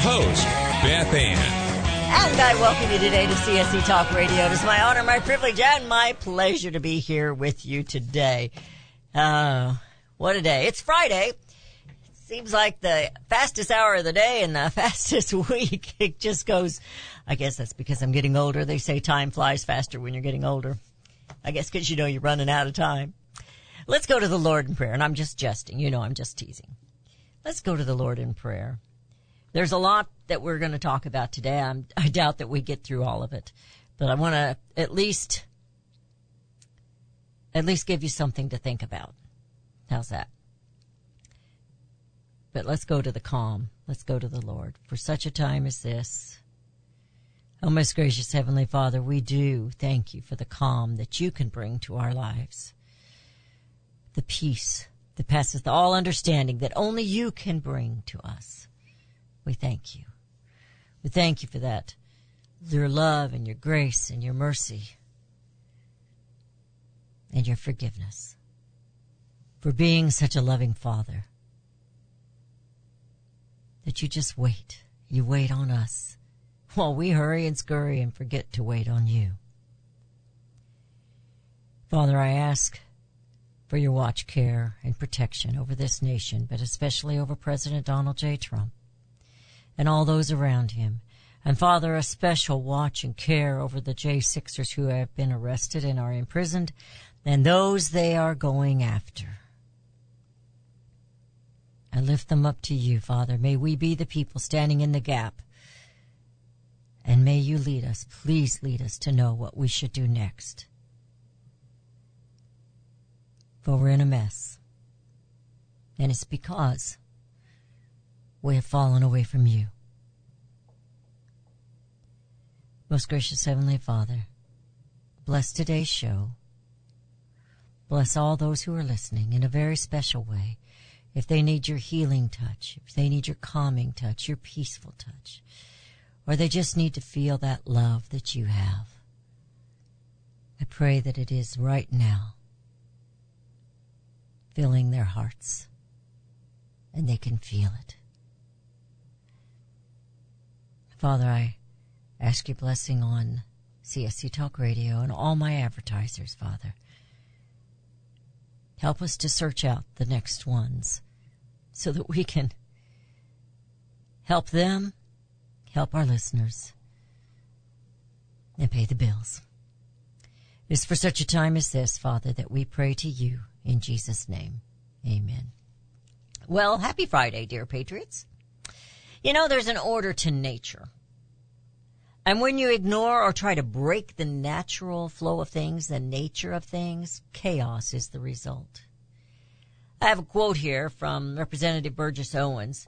host, Beth Ann. And I welcome you today to CSC Talk Radio. It is my honor, my privilege, and my pleasure to be here with you today. Uh, what a day. It's Friday. Seems like the fastest hour of the day and the fastest week. It just goes, I guess that's because I'm getting older. They say time flies faster when you're getting older. I guess because you know you're running out of time. Let's go to the Lord in prayer. And I'm just jesting. You know, I'm just teasing. Let's go to the Lord in prayer. There's a lot that we're going to talk about today. I'm, I doubt that we get through all of it, but I want to at least, at least give you something to think about. How's that? But let's go to the calm. Let's go to the Lord. For such a time as this, oh, most gracious Heavenly Father, we do thank you for the calm that you can bring to our lives. The peace that passes all understanding that only you can bring to us. We thank you. We thank you for that. Your love and your grace and your mercy and your forgiveness. For being such a loving Father that you just wait. You wait on us while we hurry and scurry and forget to wait on you. Father, I ask for your watch care and protection over this nation, but especially over President Donald J. Trump and all those around him. And Father, a special watch and care over the J6ers who have been arrested and are imprisoned and those they are going after. I lift them up to you, Father. May we be the people standing in the gap. And may you lead us, please lead us to know what we should do next. For we're in a mess. And it's because we have fallen away from you. Most gracious Heavenly Father, bless today's show. Bless all those who are listening in a very special way. If they need your healing touch, if they need your calming touch, your peaceful touch, or they just need to feel that love that you have, I pray that it is right now filling their hearts and they can feel it. Father, I ask your blessing on CSC Talk Radio and all my advertisers, Father. Help us to search out the next ones so that we can help them, help our listeners, and pay the bills. It is for such a time as this, Father, that we pray to you in Jesus' name. Amen. Well, happy Friday, dear patriots. You know, there's an order to nature. And when you ignore or try to break the natural flow of things, the nature of things, chaos is the result. I have a quote here from Representative Burgess Owens.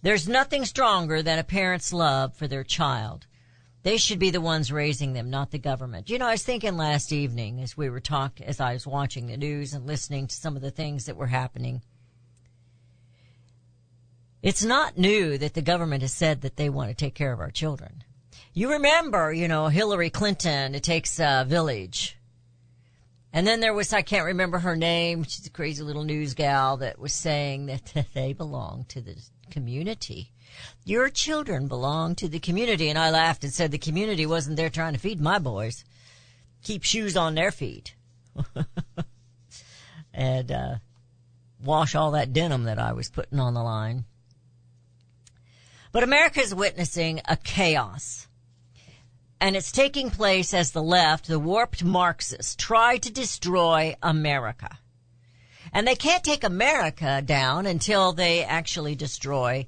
There's nothing stronger than a parent's love for their child. They should be the ones raising them, not the government. You know, I was thinking last evening as we were talking, as I was watching the news and listening to some of the things that were happening. It's not new that the government has said that they want to take care of our children. You remember, you know, Hillary Clinton, it takes a village. And then there was, I can't remember her name, she's a crazy little news gal that was saying that they belong to the community. Your children belong to the community. And I laughed and said the community wasn't there trying to feed my boys. Keep shoes on their feet. and, uh, wash all that denim that I was putting on the line. But America is witnessing a chaos. And it's taking place as the left, the warped Marxists, try to destroy America. And they can't take America down until they actually destroy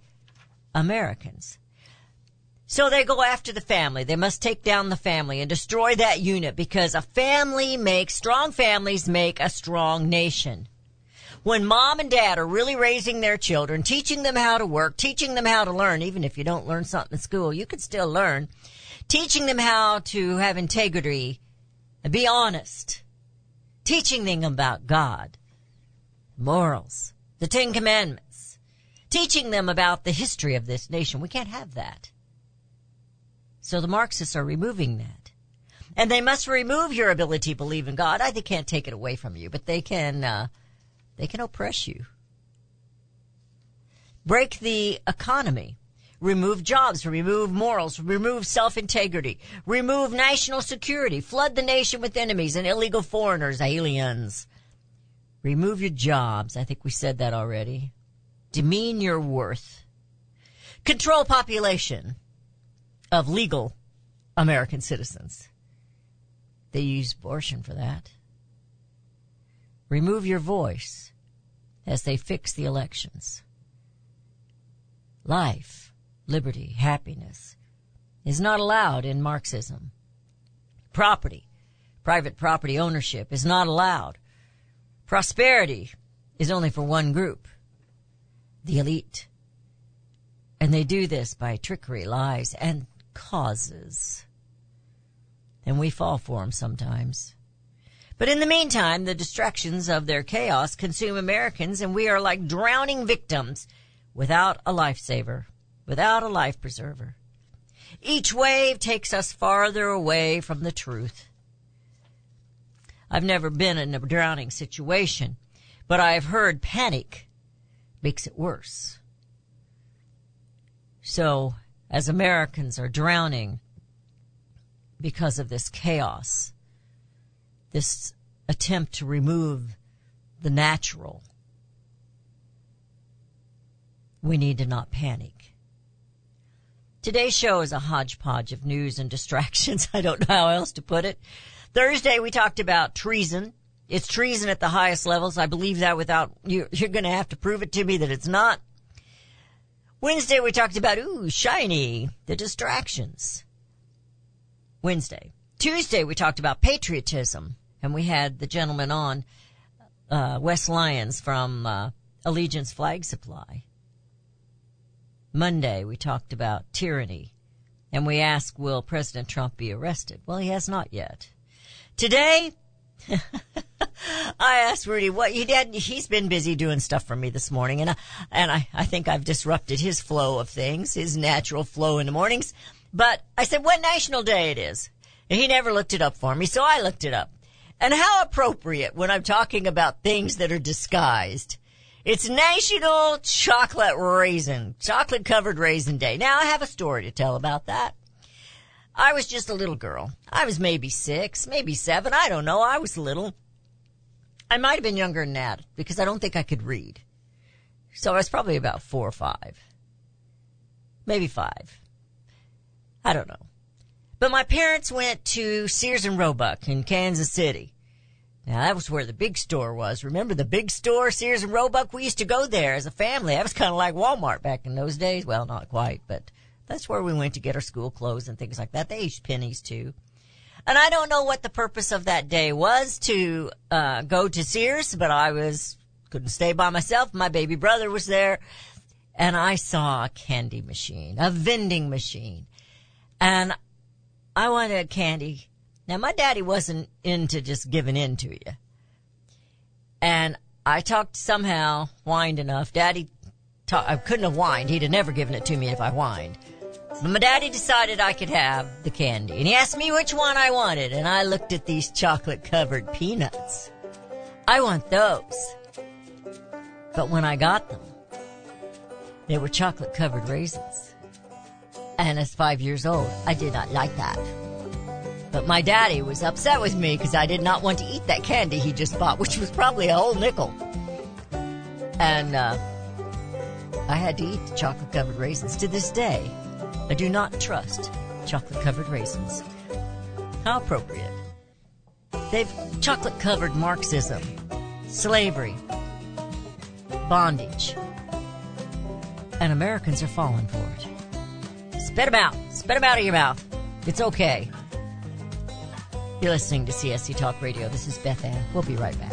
Americans. So they go after the family. They must take down the family and destroy that unit because a family makes, strong families make a strong nation. When mom and dad are really raising their children, teaching them how to work, teaching them how to learn, even if you don't learn something in school, you can still learn. Teaching them how to have integrity and be honest. Teaching them about God, morals, the Ten Commandments. Teaching them about the history of this nation. We can't have that. So the Marxists are removing that. And they must remove your ability to believe in God. I they can't take it away from you, but they can, uh, they can oppress you. Break the economy. Remove jobs, remove morals, remove self-integrity, remove national security, flood the nation with enemies and illegal foreigners, aliens. Remove your jobs. I think we said that already. Demean your worth. Control population of legal American citizens. They use abortion for that. Remove your voice as they fix the elections. Life, liberty, happiness is not allowed in Marxism. Property, private property ownership is not allowed. Prosperity is only for one group, the elite. And they do this by trickery, lies, and causes. And we fall for them sometimes. But in the meantime, the distractions of their chaos consume Americans and we are like drowning victims without a lifesaver, without a life preserver. Each wave takes us farther away from the truth. I've never been in a drowning situation, but I've heard panic makes it worse. So, as Americans are drowning because of this chaos, this attempt to remove the natural, we need to not panic. Today's show is a hodgepodge of news and distractions. I don't know how else to put it. Thursday we talked about treason. It's treason at the highest levels. I believe that without you, you're going to have to prove it to me that it's not. Wednesday we talked about, ooh, shiny, the distractions. Wednesday. Tuesday we talked about patriotism and we had the gentleman on, uh, Wes Lyons from, uh, Allegiance Flag Supply. Monday we talked about tyranny and we asked, will President Trump be arrested? Well, he has not yet. Today, I asked Rudy what he did. He's been busy doing stuff for me this morning, and I, and I, I think I've disrupted his flow of things, his natural flow in the mornings. But I said, what national day it is? And he never looked it up for me, so I looked it up. And how appropriate when I'm talking about things that are disguised. It's National Chocolate Raisin, Chocolate Covered Raisin Day. Now I have a story to tell about that. I was just a little girl. I was maybe six, maybe seven. I don't know. I was little. I might have been younger than that because I don't think I could read. So I was probably about four or five. Maybe five. I don't know. But my parents went to Sears and Roebuck in Kansas City. Now that was where the big store was. Remember the big store, Sears and Roebuck? We used to go there as a family. That was kind of like Walmart back in those days. Well, not quite, but that's where we went to get our school clothes and things like that. They used pennies too. And I don't know what the purpose of that day was to uh, go to Sears, but I was couldn't stay by myself. My baby brother was there, and I saw a candy machine, a vending machine, and I wanted a candy. Now my daddy wasn't into just giving in to you, and I talked somehow, whined enough. Daddy, I couldn't have whined. He'd have never given it to me if I whined. But my daddy decided I could have the candy. And he asked me which one I wanted. And I looked at these chocolate covered peanuts. I want those. But when I got them, they were chocolate covered raisins. And as five years old, I did not like that. But my daddy was upset with me because I did not want to eat that candy he just bought, which was probably a whole nickel. And, uh, I had to eat the chocolate covered raisins. To this day, I do not trust chocolate covered raisins. How appropriate. They've chocolate covered Marxism, slavery, bondage, and Americans are falling for it. Spit them out. Spit them out of your mouth. It's okay. You're listening to CSC Talk Radio. This is Beth Ann. We'll be right back.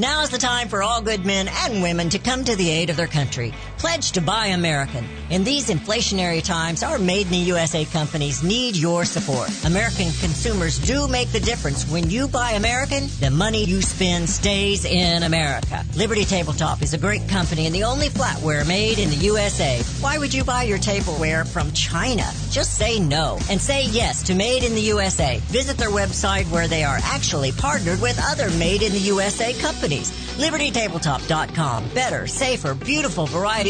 Now is the time for all good men and women to come to the aid of their country. Pledge to buy American. In these inflationary times, our made in the USA companies need your support. American consumers do make the difference. When you buy American, the money you spend stays in America. Liberty Tabletop is a great company and the only flatware made in the USA. Why would you buy your tableware from China? Just say no and say yes to Made in the USA. Visit their website where they are actually partnered with other Made in the USA companies. LibertyTabletop.com. Better, safer, beautiful variety,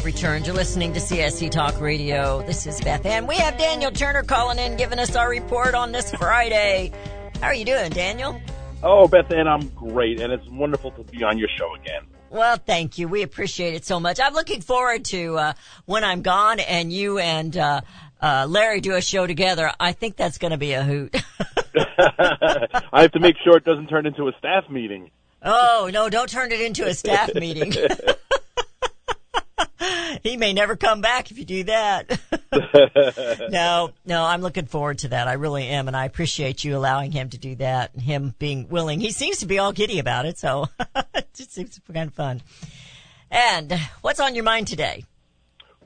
Have returned. You're listening to CSC Talk Radio. This is Beth Ann. We have Daniel Turner calling in, giving us our report on this Friday. How are you doing, Daniel? Oh, Beth Ann, I'm great, and it's wonderful to be on your show again. Well, thank you. We appreciate it so much. I'm looking forward to uh, when I'm gone and you and uh, uh, Larry do a show together. I think that's going to be a hoot. I have to make sure it doesn't turn into a staff meeting. oh no! Don't turn it into a staff meeting. he may never come back if you do that. no, no, I'm looking forward to that. I really am, and I appreciate you allowing him to do that. and Him being willing. He seems to be all giddy about it, so it just seems kind of fun. And what's on your mind today?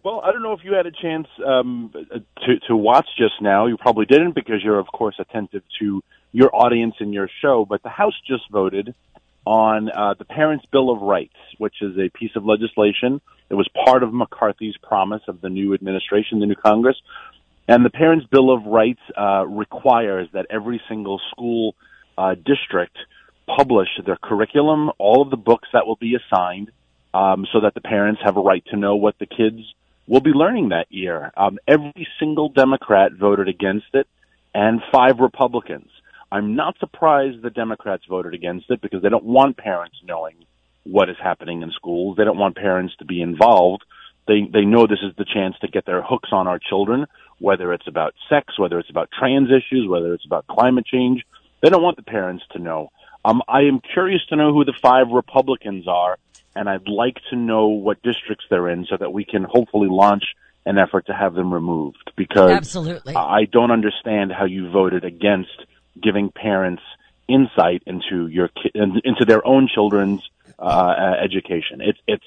Well, I don't know if you had a chance um, to to watch just now. You probably didn't because you're, of course, attentive to your audience and your show. But the House just voted on uh, the Parents' Bill of Rights, which is a piece of legislation that was part of McCarthy's promise of the new administration, the new Congress. And the Parents' Bill of Rights uh, requires that every single school uh, district publish their curriculum, all of the books that will be assigned, um, so that the parents have a right to know what the kids will be learning that year. Um, every single Democrat voted against it, and five Republicans. I'm not surprised the Democrats voted against it because they don't want parents knowing what is happening in schools. They don't want parents to be involved. They they know this is the chance to get their hooks on our children, whether it's about sex, whether it's about trans issues, whether it's about climate change. They don't want the parents to know. Um, I am curious to know who the five Republicans are, and I'd like to know what districts they're in so that we can hopefully launch an effort to have them removed because Absolutely. I don't understand how you voted against giving parents insight into your ki- into their own children's uh, education. It's it's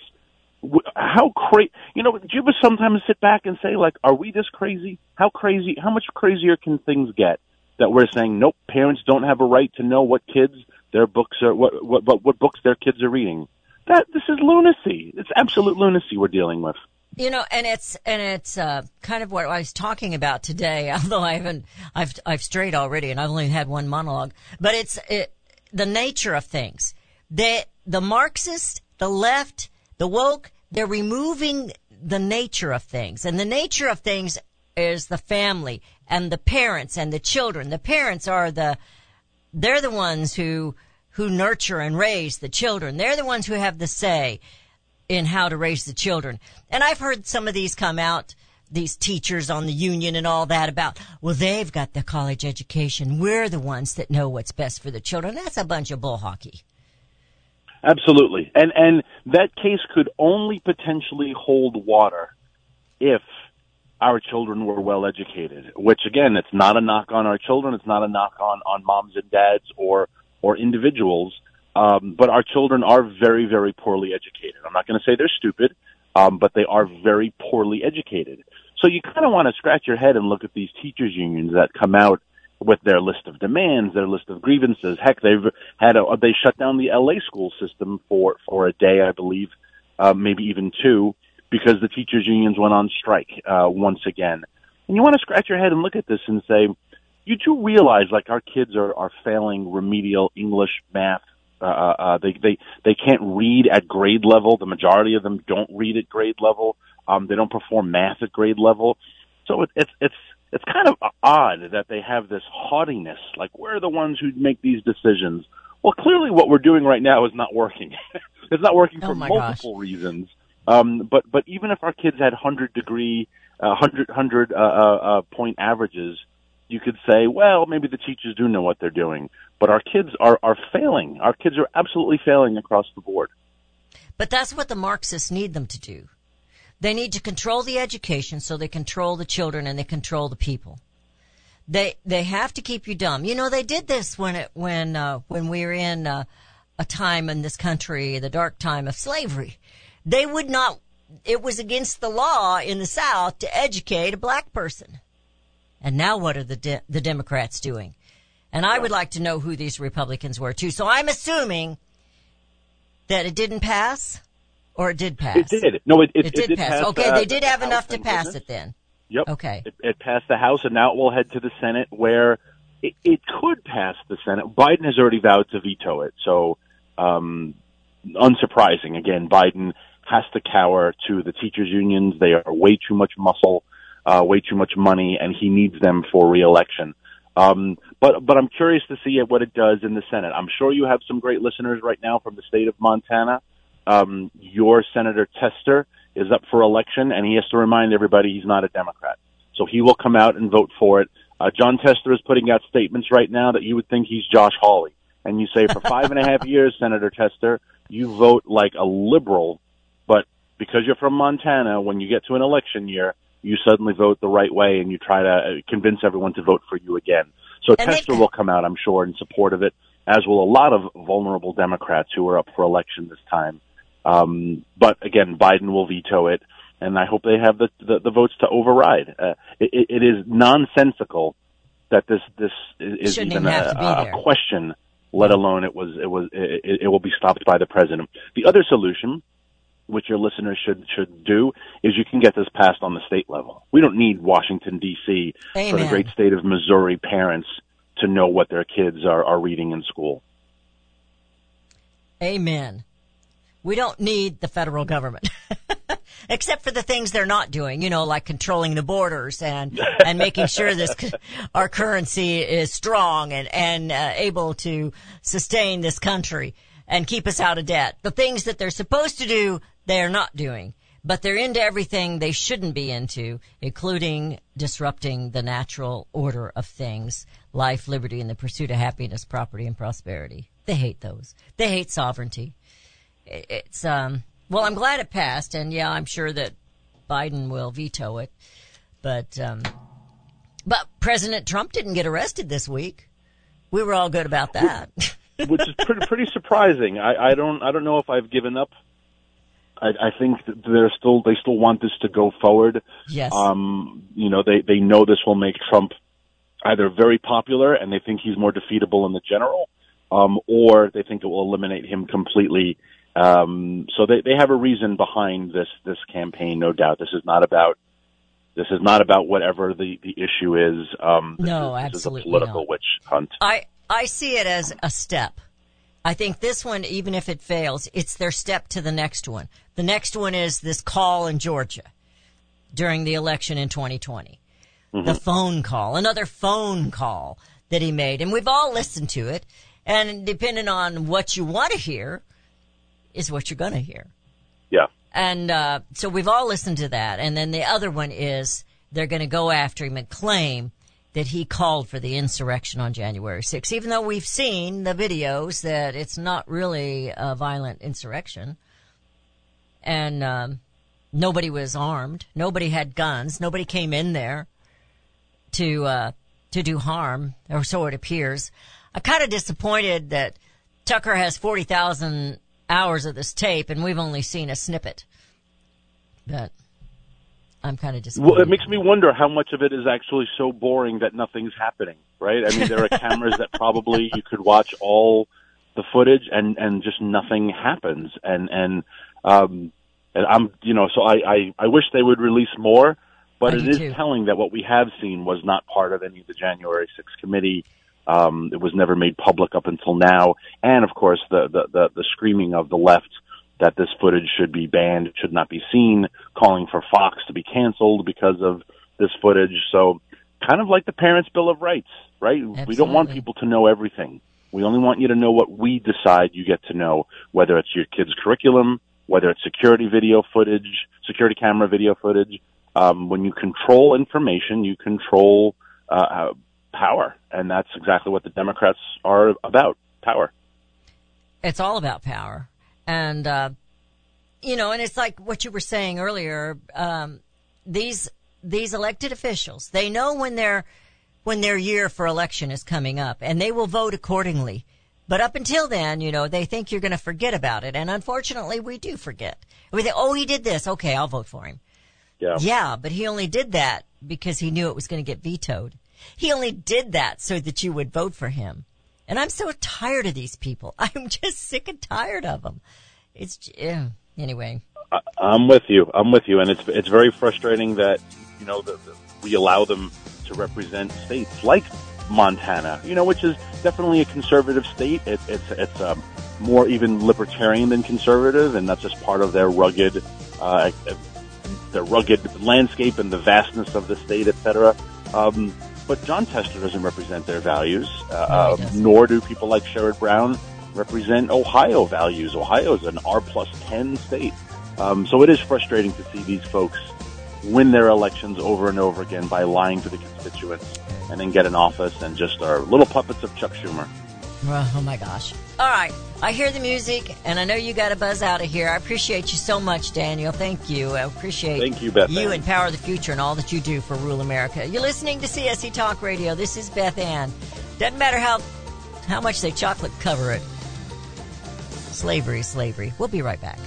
how crazy. You know, do you ever sometimes sit back and say, like, are we this crazy? How crazy? How much crazier can things get? That we're saying, nope, parents don't have a right to know what kids their books are, what what what, what books their kids are reading. That this is lunacy. It's absolute lunacy we're dealing with. You know, and it's and it's uh, kind of what I was talking about today. Although I haven't, I've I've strayed already, and I've only had one monologue. But it's it, the nature of things. The the Marxist, the left, the woke, they're removing the nature of things, and the nature of things is the family and the parents and the children. The parents are the they're the ones who who nurture and raise the children. They're the ones who have the say in how to raise the children. And I've heard some of these come out, these teachers on the union and all that about, well, they've got the college education. We're the ones that know what's best for the children. That's a bunch of bull hockey. Absolutely. And and that case could only potentially hold water if our children were well educated, which again, it's not a knock on our children, it's not a knock on on moms and dads or or individuals, um, but our children are very very poorly educated. I'm not going to say they're stupid, um, but they are very poorly educated. So you kind of want to scratch your head and look at these teachers unions that come out with their list of demands, their list of grievances. Heck, they've had a, they shut down the LA school system for for a day, I believe, uh, maybe even two, because the teachers unions went on strike uh, once again. And you want to scratch your head and look at this and say, you do realize like our kids are are failing remedial English, math. Uh, uh, they they they can't read at grade level. The majority of them don't read at grade level. Um, they don't perform math at grade level. So it, it's it's it's kind of odd that they have this haughtiness, like we're the ones who make these decisions. Well, clearly what we're doing right now is not working. it's not working Oh for multiple reasons. Um, but but even if our kids had hundred degree, uh, hundred hundred uh, uh, uh, point averages, you could say, well, maybe the teachers do know what they're doing. But our kids are are failing. Our kids are absolutely failing across the board. But that's what the Marxists need them to do. They need to control the education so they control the children and they control the people. They they have to keep you dumb. You know they did this when it when uh, when we were in uh, a time in this country, the dark time of slavery. They would not. It was against the law in the South to educate a black person. And now what are the de- the Democrats doing? And I would like to know who these Republicans were too. So I'm assuming that it didn't pass, or it did pass. It did. No, it it, It did, pass. Okay, uh, they did the have House, enough to pass it then. Yep. Okay. It, it passed the House, and now it will head to the Senate, where it, it could pass the Senate. Biden has already vowed to veto it, so um, unsurprising. Again, Biden has to cower to the teachers' unions. They are way too much muscle, uh, way too much money, and he needs them for reelection. Um, but but I'm curious to see what it does in the Senate. I'm sure you have some great listeners right now from the state of Montana. Um, your Senator Tester is up for election, and he has to remind everybody he's not a Democrat. So he will come out and vote for it. Uh, Jon Tester is putting out statements right now that you would think he's Josh Hawley. And you say, for five and a half years, Senator Tester, you vote like a liberal, but because you're from Montana, when you get to an election year, you suddenly vote the right way and you try to uh, convince everyone to vote for you again. So And they- Tester will come out, I'm sure, in support of it, as will a lot of vulnerable Democrats who are up for election this time. Um, but again, Biden will veto it, and I hope they have the the, the votes to override. Uh, it, it is nonsensical that this this is Shouldn't even even a, a question, let alone it was it was it, it will be stopped by the president. The other solution, which your listeners should should do, is you can get this passed on the state level. We don't need Washington D.C. for the great state of Missouri parents to know what their kids are, are reading in school. Amen. We don't need the federal government. Except for the things they're not doing, you know, like controlling the borders and, and making sure this, our currency is strong and, and uh, able to sustain this country and keep us out of debt. The things that they're supposed to do, they're not doing. But they're into everything they shouldn't be into, including disrupting the natural order of things, life, liberty, and the pursuit of happiness, property, and prosperity. They hate those. They hate sovereignty it's um well i'm glad it passed and yeah i'm sure that biden will veto it but um but president trump didn't get arrested this week We were all good about that. which is pretty pretty surprising. I, I don't I don't know if I've given up. I, I think they're still they still want this to go forward. yes. Um, you know, they they know this will make Trump either very popular and they think he's more defeatable in the general, um, or they think it will eliminate him completely. Um, so they they have a reason behind this this campaign, no doubt. This is not about this is not about whatever the the issue is. Um, this No, is, this absolutely is a political not. witch hunt. I I see it as a step. I think this one, even if it fails, it's their step to the next one. The next one is this call in Georgia during the election in 2020. The phone call, another phone call that he made, and we've all listened to it. And depending on what you want to hear, is what you're going to hear. Yeah. And uh, so we've all listened to that. And then the other one is they're going to go after him and claim that he called for the insurrection on January 6th, even though we've seen the videos that it's not really a violent insurrection. And um, nobody was armed, nobody had guns, nobody came in there to uh, to do harm, or so it appears. I'm kind of disappointed that Tucker has 40,000 hours of this tape and we've only seen a snippet. But I'm kind of disappointed. Well, it makes me wonder how much of it is actually so boring that nothing's happening, right? I mean, there are cameras that probably you could watch all the footage and and just nothing happens, and and um, and I'm you know, so I I, I wish they would release more, but I it is too. telling that what we have seen was not part of any of the January 6th committee. Um, it was never made public up until now, and of course the the the, the screaming of the left that this footage should be banned, should not be seen, calling for Fox to be canceled because of this footage. So, kind of like the Parents' Bill of Rights, right? We don't want people to know everything. We only want you to know what we decide you get to know, whether it's your kid's curriculum, whether it's security video footage, security camera video footage. Um, when you control information, you control uh, uh, power, and that's exactly what the Democrats are about: power. it's all about power. And, uh, you know, and it's like what you were saying earlier, um, these, these elected officials, they know when their, when their year for election is coming up and they will vote accordingly. But up until then, you know, they think you're going to forget about it. And unfortunately, we do forget. We think, oh, he did this. Okay, I'll vote for him. Yeah. Yeah, but he only did that because he knew it was going to get vetoed. He only did that so that you would vote for him. And I'm so tired of these people. I'm just sick and tired of them. It's yeah. anyway. I- I'm with you. I'm with you, and it's it's very frustrating that you know the, the, we allow them to represent states like Montana, you know, which is definitely a conservative state. It, it's it's um, more even libertarian than conservative, and that's just part of their rugged, uh, their rugged landscape and the vastness of the state, etc. Um, but Jon Tester doesn't represent their values, uh, No, uh, nor do people like Sherrod Brown represent Ohio values. Ohio is an R plus 10 state. Um, so it is frustrating to see these folks win their elections over and over again by lying to the constituents and then get in office and just are little puppets of Chuck Schumer. Oh my gosh. All right. I hear the music and I know you got to buzz out of here. I appreciate you so much, Daniel. Thank you. I appreciate Thank you, Beth you Ann. and Power the Future and all that you do for rural America. You're listening to CSC Talk Radio. This is Beth Ann. Doesn't matter how how much they chocolate cover it. Slavery, slavery. We'll be right back.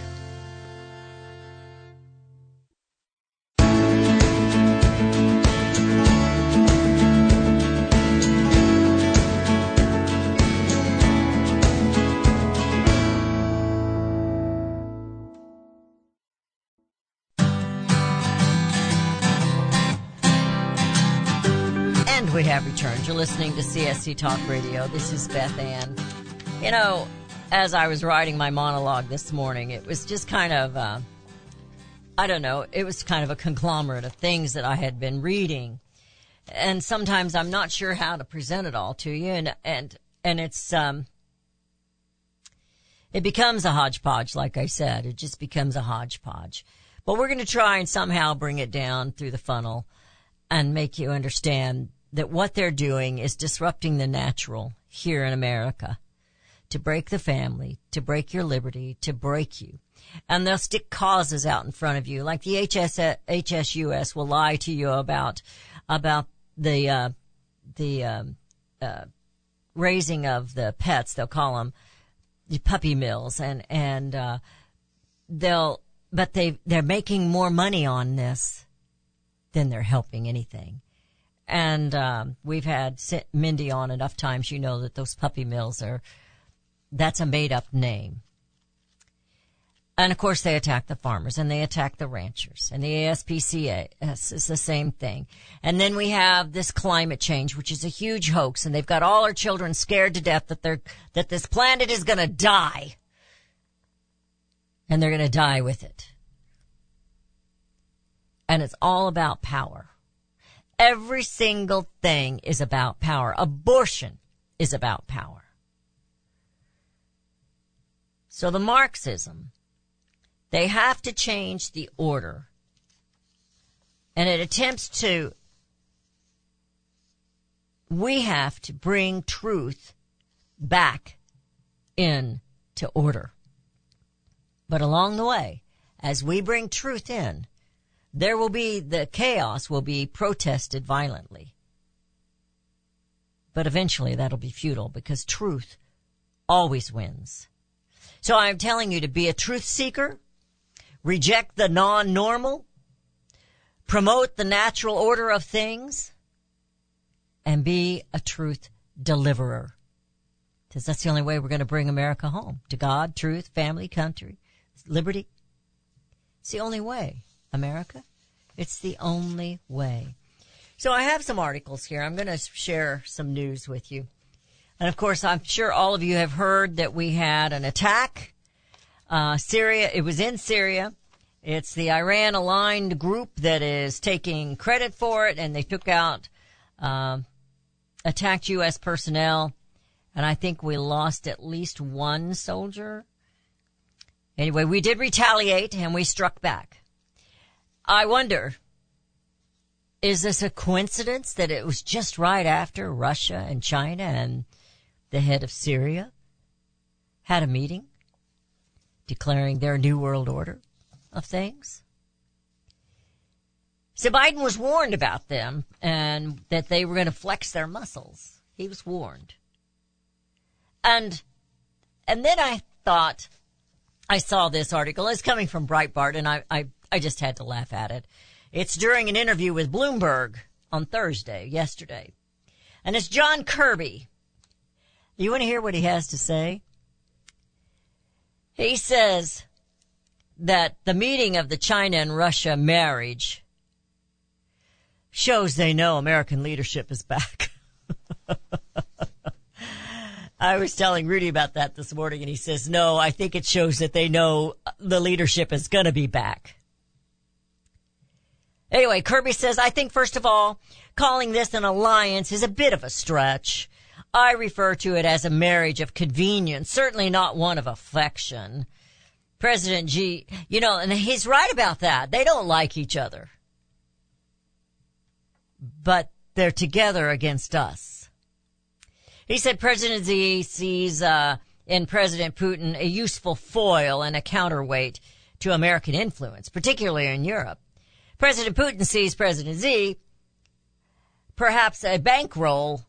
We have returned. You're listening to CSC Talk Radio. This is Beth Ann. You know, as I was writing my monologue this morning, it was just kind of, uh, I don't know, it was kind of a conglomerate of things that I had been reading. And sometimes I'm not sure how to present it all to you. And, and, and it's, um, it becomes a hodgepodge, like I said. It just becomes a hodgepodge. But we're going to try and somehow bring it down through the funnel and make you understand that what they're doing is disrupting the natural here in America to break the family, to break your liberty, to break you. And they'll stick causes out in front of you, like the HS, HSUS will lie to you about, about the, uh, the, um, uh, raising of the pets. They'll call them the puppy mills, and and uh, they'll but they they're making more money on this than they're helping anything. And um, we've had Mindy on enough times, you know that those puppy mills are that's a made up name. And of course, they attack the farmers and they attack the ranchers and the ASPCA is the same thing. And then we have this climate change, which is a huge hoax and they've got all our children scared to death that they're, that this planet is going to die. And they're going to die with it. And it's all about power. Every single thing is about power. Abortion is about power. So the Marxism, they have to change the order. And it attempts to, we have to bring truth back in to order. But along the way, as we bring truth in, there will be, the chaos will be protested violently. But eventually that'll be futile because truth always wins. So I'm telling you to be a truth seeker, reject the non-normal, promote the natural order of things, and be a truth deliverer. Because that's the only way we're going to bring America home to God, truth, family, country, liberty. It's the only way, America. It's the only way. So I have some articles here. I'm going to share some news with you. And of course, I'm sure all of you have heard that we had an attack. Uh, Syria, it was in Syria. It's the Iran aligned group that is taking credit for it, and they took out, um, attacked U.S. personnel, and I think we lost at least one soldier. Anyway, we did retaliate and we struck back. I wonder, is this a coincidence that it was just right after Russia and China and the head of Syria had a meeting declaring their new world order of things? So Biden was warned about them and that they were going to flex their muscles. He was warned. And, and then I thought, I saw this article. It's coming from Breitbart and I, I, I just had to laugh at it. It's during an interview with Bloomberg on Thursday, yesterday. And it's John Kirby. You want to hear what he has to say? He says that the meeting of the China and Russia marriage shows they know American leadership is back. I was telling Rudy about that this morning and he says, no, I think it shows that they know the leadership is going to be back. Anyway, Kirby says, I think first of all, calling this an alliance is a bit of a stretch. I refer to it as a marriage of convenience, certainly not one of affection. President Xi, you know, and he's right about that. They don't like each other. But they're together against us. He said President Xi sees uh, in President Putin a useful foil and a counterweight to American influence, particularly in Europe. President Putin sees President Xi perhaps a bankroll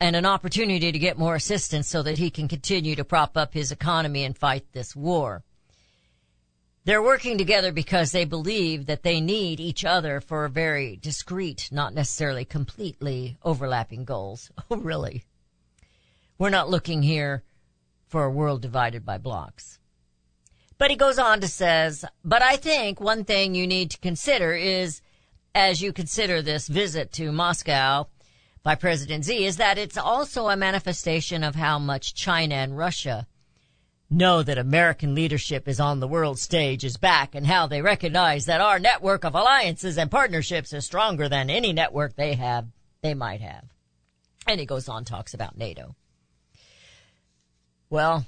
and an opportunity to get more assistance so that he can continue to prop up his economy and fight this war. They're working together because they believe that they need each other for very discrete, not necessarily completely overlapping goals. Oh, really? We're not looking here for a world divided by blocks. But he goes on to says, but I think one thing you need to consider is, as you consider this visit to Moscow by President Xi, is that it's also a manifestation of how much China and Russia know that American leadership is on the world stage, is back, and how they recognize that our network of alliances and partnerships is stronger than any network they have, they might have. And he goes on, talks about NATO. Well,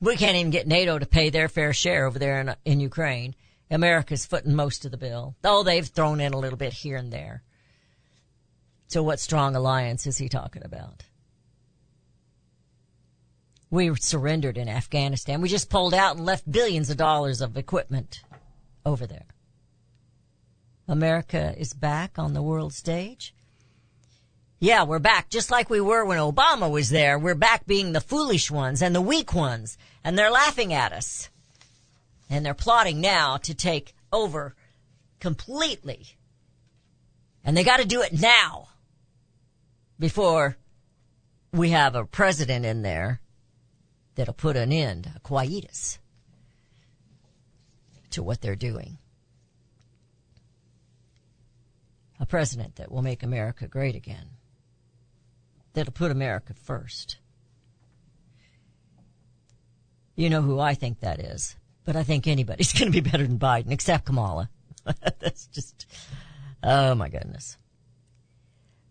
we can't even get NATO to pay their fair share over there in, in Ukraine. America's footing most of the bill. Oh, they've thrown in a little bit here and there. So what strong alliance is he talking about? We surrendered in Afghanistan. We just pulled out and left billions of dollars of equipment over there. America is back on the world stage. Yeah, we're back just like we were when Obama was there. We're back being the foolish ones and the weak ones. And they're laughing at us. And they're plotting now to take over completely. And they gotta do it now. Before we have a president in there that'll put an end, a quietus, to what they're doing. A president that will make America great again. That'll put America first. You know who I think that is. But I think anybody's going to be better than Biden, except Kamala. That's just, oh my goodness.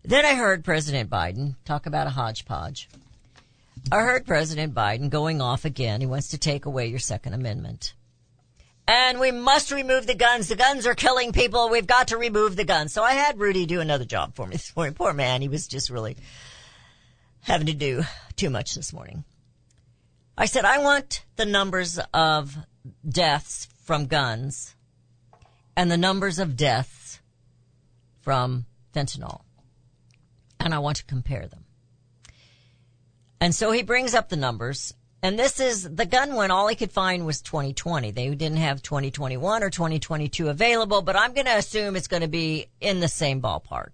Then I heard President Biden talk about a hodgepodge. I heard President Biden going off again. He wants to take away your Second Amendment. And we must remove the guns. The guns are killing people. We've got to remove the guns. So I had Rudy do another job for me this morning. Poor man. He was just really having to do too much this morning. I said, I want the numbers of deaths from guns and the numbers of deaths from fentanyl. And I want to compare them. And so he brings up the numbers. And this is the gun one. All he could find was 2020. They didn't have 2021 or 2022 available, but I'm going to assume it's going to be in the same ballpark.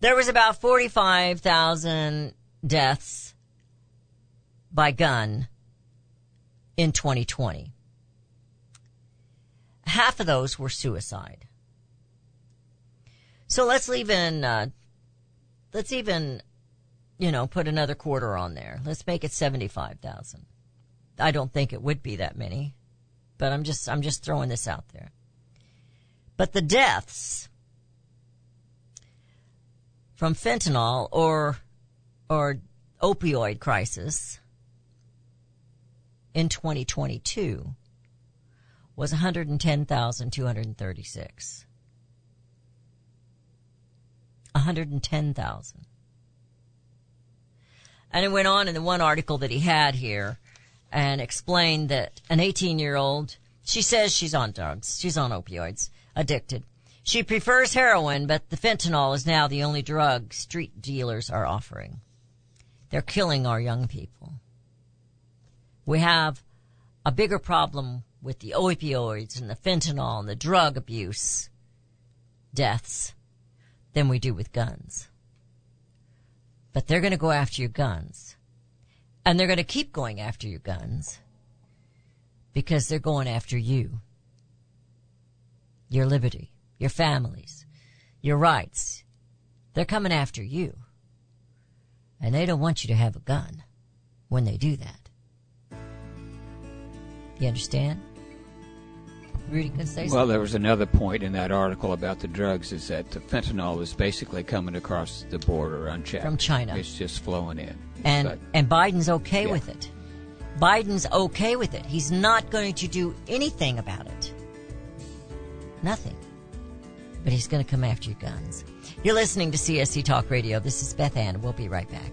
There was about 45,000 deaths by gun in 2020. Half of those were suicide. So let's leave in, uh, let's even, you know, put another quarter on there. Let's make it 75,000. I don't think it would be that many, but I'm just, I'm just throwing this out there. But the deaths from fentanyl or, or opioid crisis in 2022 was 110,236. 110,000. And it went on in the one article that he had here and explained that an 18 year old, she says she's on drugs. She's on opioids, addicted. She prefers heroin, but the fentanyl is now the only drug street dealers are offering. They're killing our young people. We have a bigger problem with the opioids and the fentanyl and the drug abuse deaths than we do with guns. But they're going to go after your guns. And they're going to keep going after your guns because they're going after you. Your liberty, your families, your rights. They're coming after you. And they don't want you to have a gun when they do that. You understand? Rudy could say Well, something. there was another point in that article about the drugs is that the fentanyl is basically coming across the border unchecked. From China. It's just flowing in. and But- and Biden's okay Yeah. with it. Biden's okay with it. He's not going to do anything about it. Nothing. But he's going to come after your guns. You're listening to CSC Talk Radio. This is Beth Ann. We'll be right back.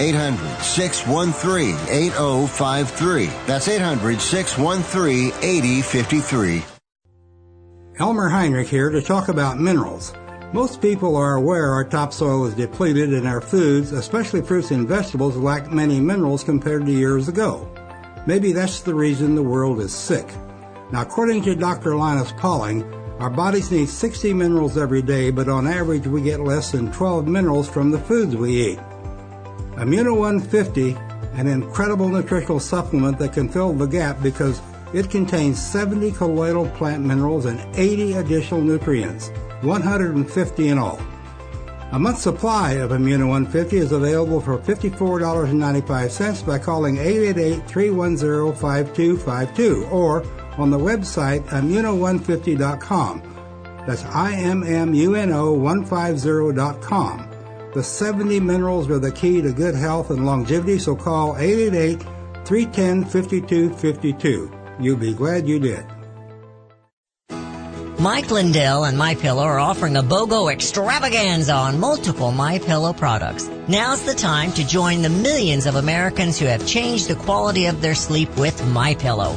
800 613 8053. That's 800 613 8053. Elmer Heinrich here to talk about minerals. Most people are aware our topsoil is depleted and our foods, especially fruits and vegetables, lack many minerals compared to years ago. Maybe that's the reason the world is sick. Now, according to Dr. Linus Pauling, our bodies need 60 minerals every day, but on average we get less than 12 minerals from the foods we eat. Immuno 150, an incredible nutritional supplement that can fill the gap because it contains 70 colloidal plant minerals and 80 additional nutrients, 150 in all. A month's supply of Immuno 150 is available for $54.95 by calling 888-310-5252 or on the website immuno150.com. That's I-M-M-U-N-O-150.com. The 70 minerals are the key to good health and longevity, so call 888-310-5252. You'll be glad you did. Mike Lindell and My Pillow are offering a BOGO extravaganza on multiple My Pillow products. Now's the time to join the millions of Americans who have changed the quality of their sleep with My Pillow.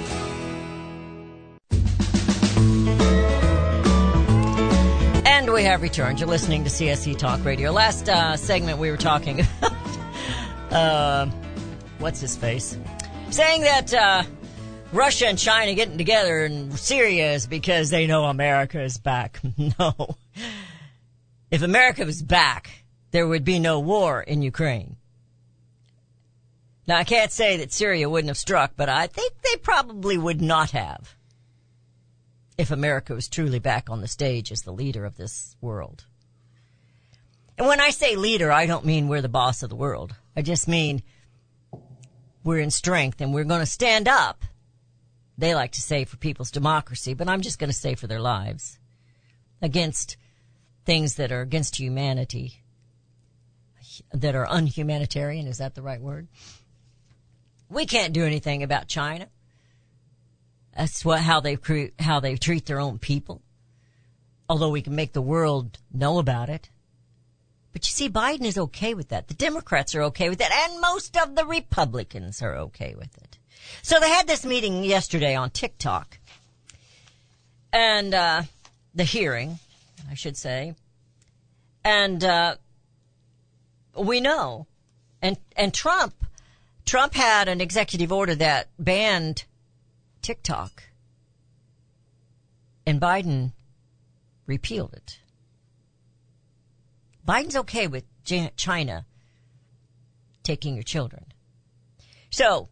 We have returned. You're listening to CSC Talk Radio. Last uh, segment we were talking about, uh, what's his face? Saying that uh, Russia and China getting together in Syria is because they know America is back. no. If America was back, there would be no war in Ukraine. Now, I can't say that Syria wouldn't have struck, but I think they probably would not have if America was truly back on the stage as the leader of this world. And when I say leader, I don't mean we're the boss of the world. I just mean we're in strength and we're going to stand up. They like to say for people's democracy, but I'm just going to say for their lives against things that are against humanity, that are unhumanitarian. Is that the right word? We can't do anything about China. That's what how they how they treat their own people. Although we can make the world know about it. But you see, Biden is okay with that. The Democrats are okay with that, and most of the Republicans are okay with it. So they had this meeting yesterday on TikTok, and uh, the hearing, I should say, and uh, we know, and and Trump, Trump had an executive order that banned TikTok. And Biden repealed it. Biden's okay with China taking your children. So,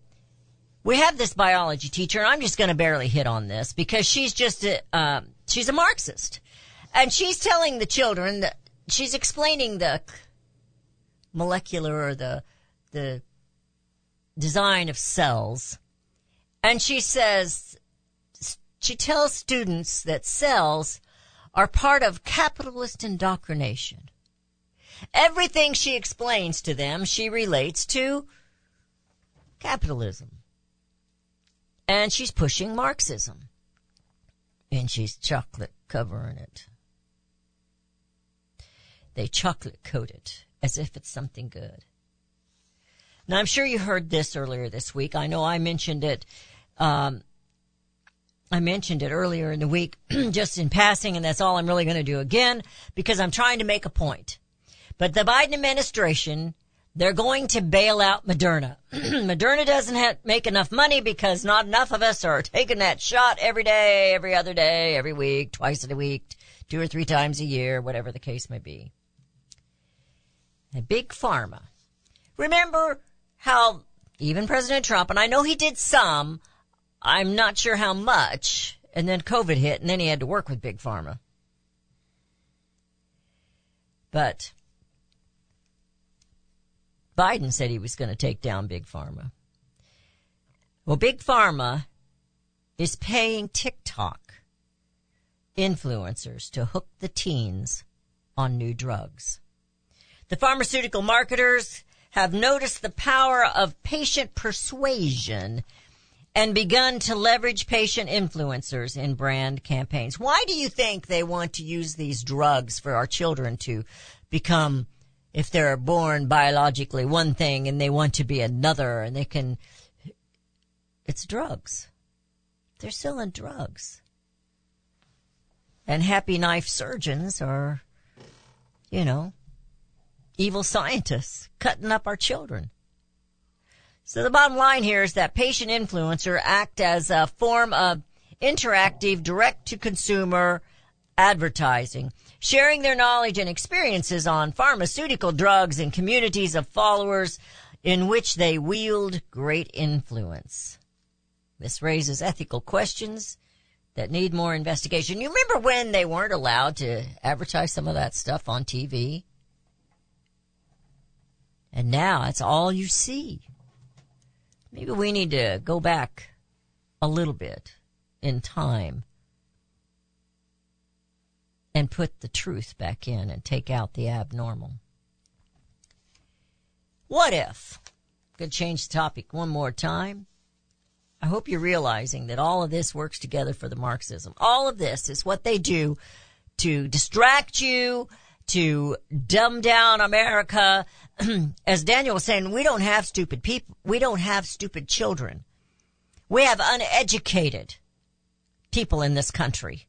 we have this biology teacher, and I'm just going to barely hit on this because she's just a, uh, she's a Marxist. And she's telling the children that she's explaining the molecular or the the design of cells. And she says she tells students that cells are part of capitalist indoctrination. Everything she explains to them, she relates to capitalism. And she's pushing Marxism. And she's chocolate covering it. They chocolate coat it as if it's something good. Now I'm sure you heard this earlier this week. I know I mentioned it, um, I mentioned it earlier in the week, just in passing, and that's all I'm really going to do again because I'm trying to make a point. But the Biden administration, they're going to bail out Moderna. Moderna doesn't have, make enough money because not enough of us are taking that shot every day, every other day, every week, twice in a week, two or three times a year, whatever the case may be. And big pharma. Remember how even President Trump, and I know he did some, I'm not sure how much, and then COVID hit, and then he had to work with big pharma. But Biden said he was going to take down big pharma. Well, big pharma is paying TikTok influencers to hook the teens on new drugs. The pharmaceutical marketers have noticed the power of patient persuasion and begun to leverage patient influencers in brand campaigns. Why do you think they want to use these drugs for our children to become, if they're born biologically one thing and they want to be another and they can, it's drugs. They're selling drugs. And happy knife surgeons are, you know, evil scientists cutting up our children. So the bottom line here is that patient influencer act as a form of interactive direct to consumer advertising, sharing their knowledge and experiences on pharmaceutical drugs in communities of followers in which they wield great influence. This raises ethical questions that need more investigation. You remember when they weren't allowed to advertise some of that stuff on TV? And now it's all you see. Maybe we need to go back a little bit in time and put the truth back in and take out the abnormal. What if? Could change the topic one more time. I hope you're realizing that all of this works together for the Marxism. All of this is what they do to distract you, to dumb down America. As Daniel was saying, we don't have stupid people. We don't have stupid children. We have uneducated people in this country.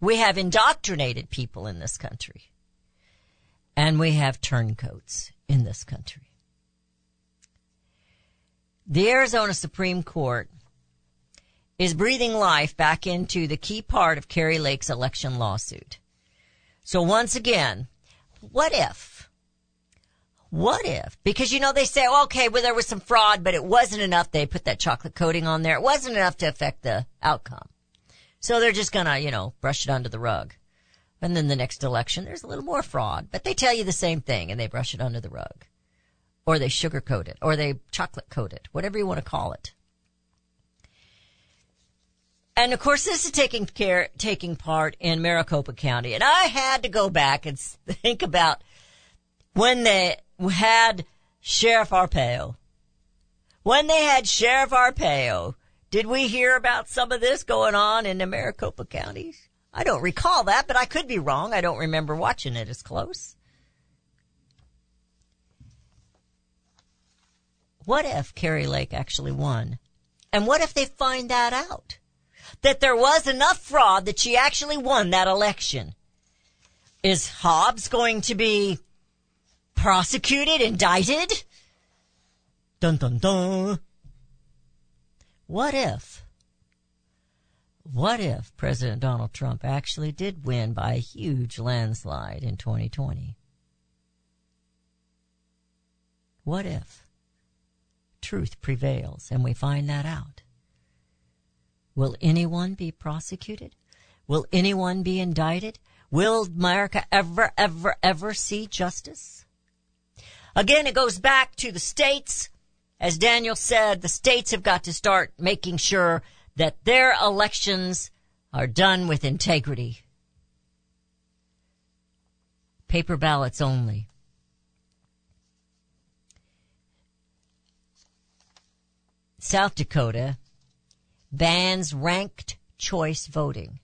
We have indoctrinated people in this country. And we have turncoats in this country. The Arizona Supreme Court is breathing life back into the key part of Kari Lake's election lawsuit. So once again, what if? What if? Because you know they say, oh, okay, well there was some fraud, but it wasn't enough. They put that chocolate coating on there. It wasn't enough to affect the outcome. So they're just gonna, you know, brush it under the rug. And then the next election, there's a little more fraud, but they tell you the same thing and they brush it under the rug. Or they sugarcoat it, or they chocolate coat it, whatever you want to call it. And of course, this is taking care, taking part in Maricopa County. And I had to go back and think about when they had Sheriff Arpaio. When they had Sheriff Arpaio, did we hear about some of this going on in the Maricopa counties? I don't recall that, but I could be wrong. I don't remember watching it as close. What if Kari Lake actually won? And what if they find that out? That there was enough fraud that she actually won that election. Is Hobbs going to be prosecuted, indicted? Dun dun dun. What if? What if President Donald Trump actually did win by a huge landslide in 2020? What if truth prevails and we find that out? Will anyone be prosecuted? Will anyone be indicted? Will America ever, ever, ever see justice? Again, it goes back to the states. As Daniel said, the states have got to start making sure that their elections are done with integrity. Paper ballots only. South Dakota bans ranked choice voting.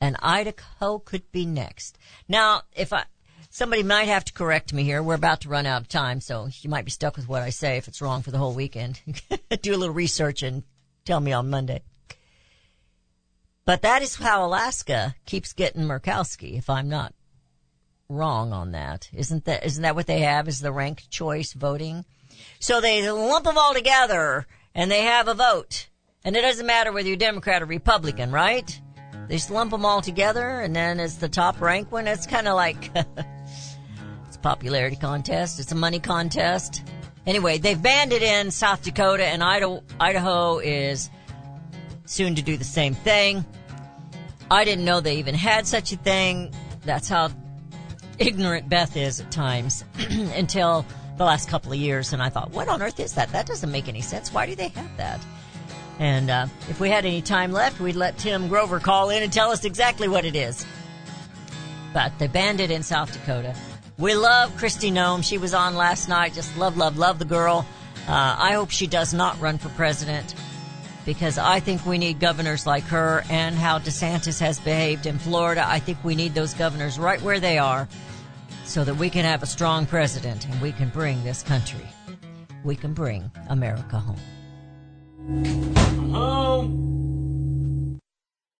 And Idaho could be next. Now, if I, somebody might have to correct me here. We're about to run out of time, so you might be stuck with what I say if it's wrong for the whole weekend. Do a little research and tell me on Monday. But that is how Alaska keeps getting Murkowski, if I'm not wrong on that. Isn't that, isn't that what they have is the ranked choice voting? So they lump them all together and they have a vote. And it doesn't matter whether you're Democrat or Republican, right? They just lump them all together and then it's the top rank one. It's kind of like, popularity contest. It's a money contest. Anyway, they've banned it in South Dakota and Idaho, Idaho is soon to do the same thing. I didn't know they even had such a thing. That's how ignorant Beth is at times until the last couple of years. And I thought, what on earth is that? That doesn't make any sense. Why do they have that? And uh, if we had any time left, we'd let Tim Grover call in and tell us exactly what it is. But they banned it in South Dakota. We love Kristi Noem. She was on last night. Just love, love, love the girl. Uh, I hope she does not run for president because I think we need governors like her and how DeSantis has behaved in Florida. I think we need those governors right where they are so that we can have a strong president and we can bring this country, we can bring America home. Home.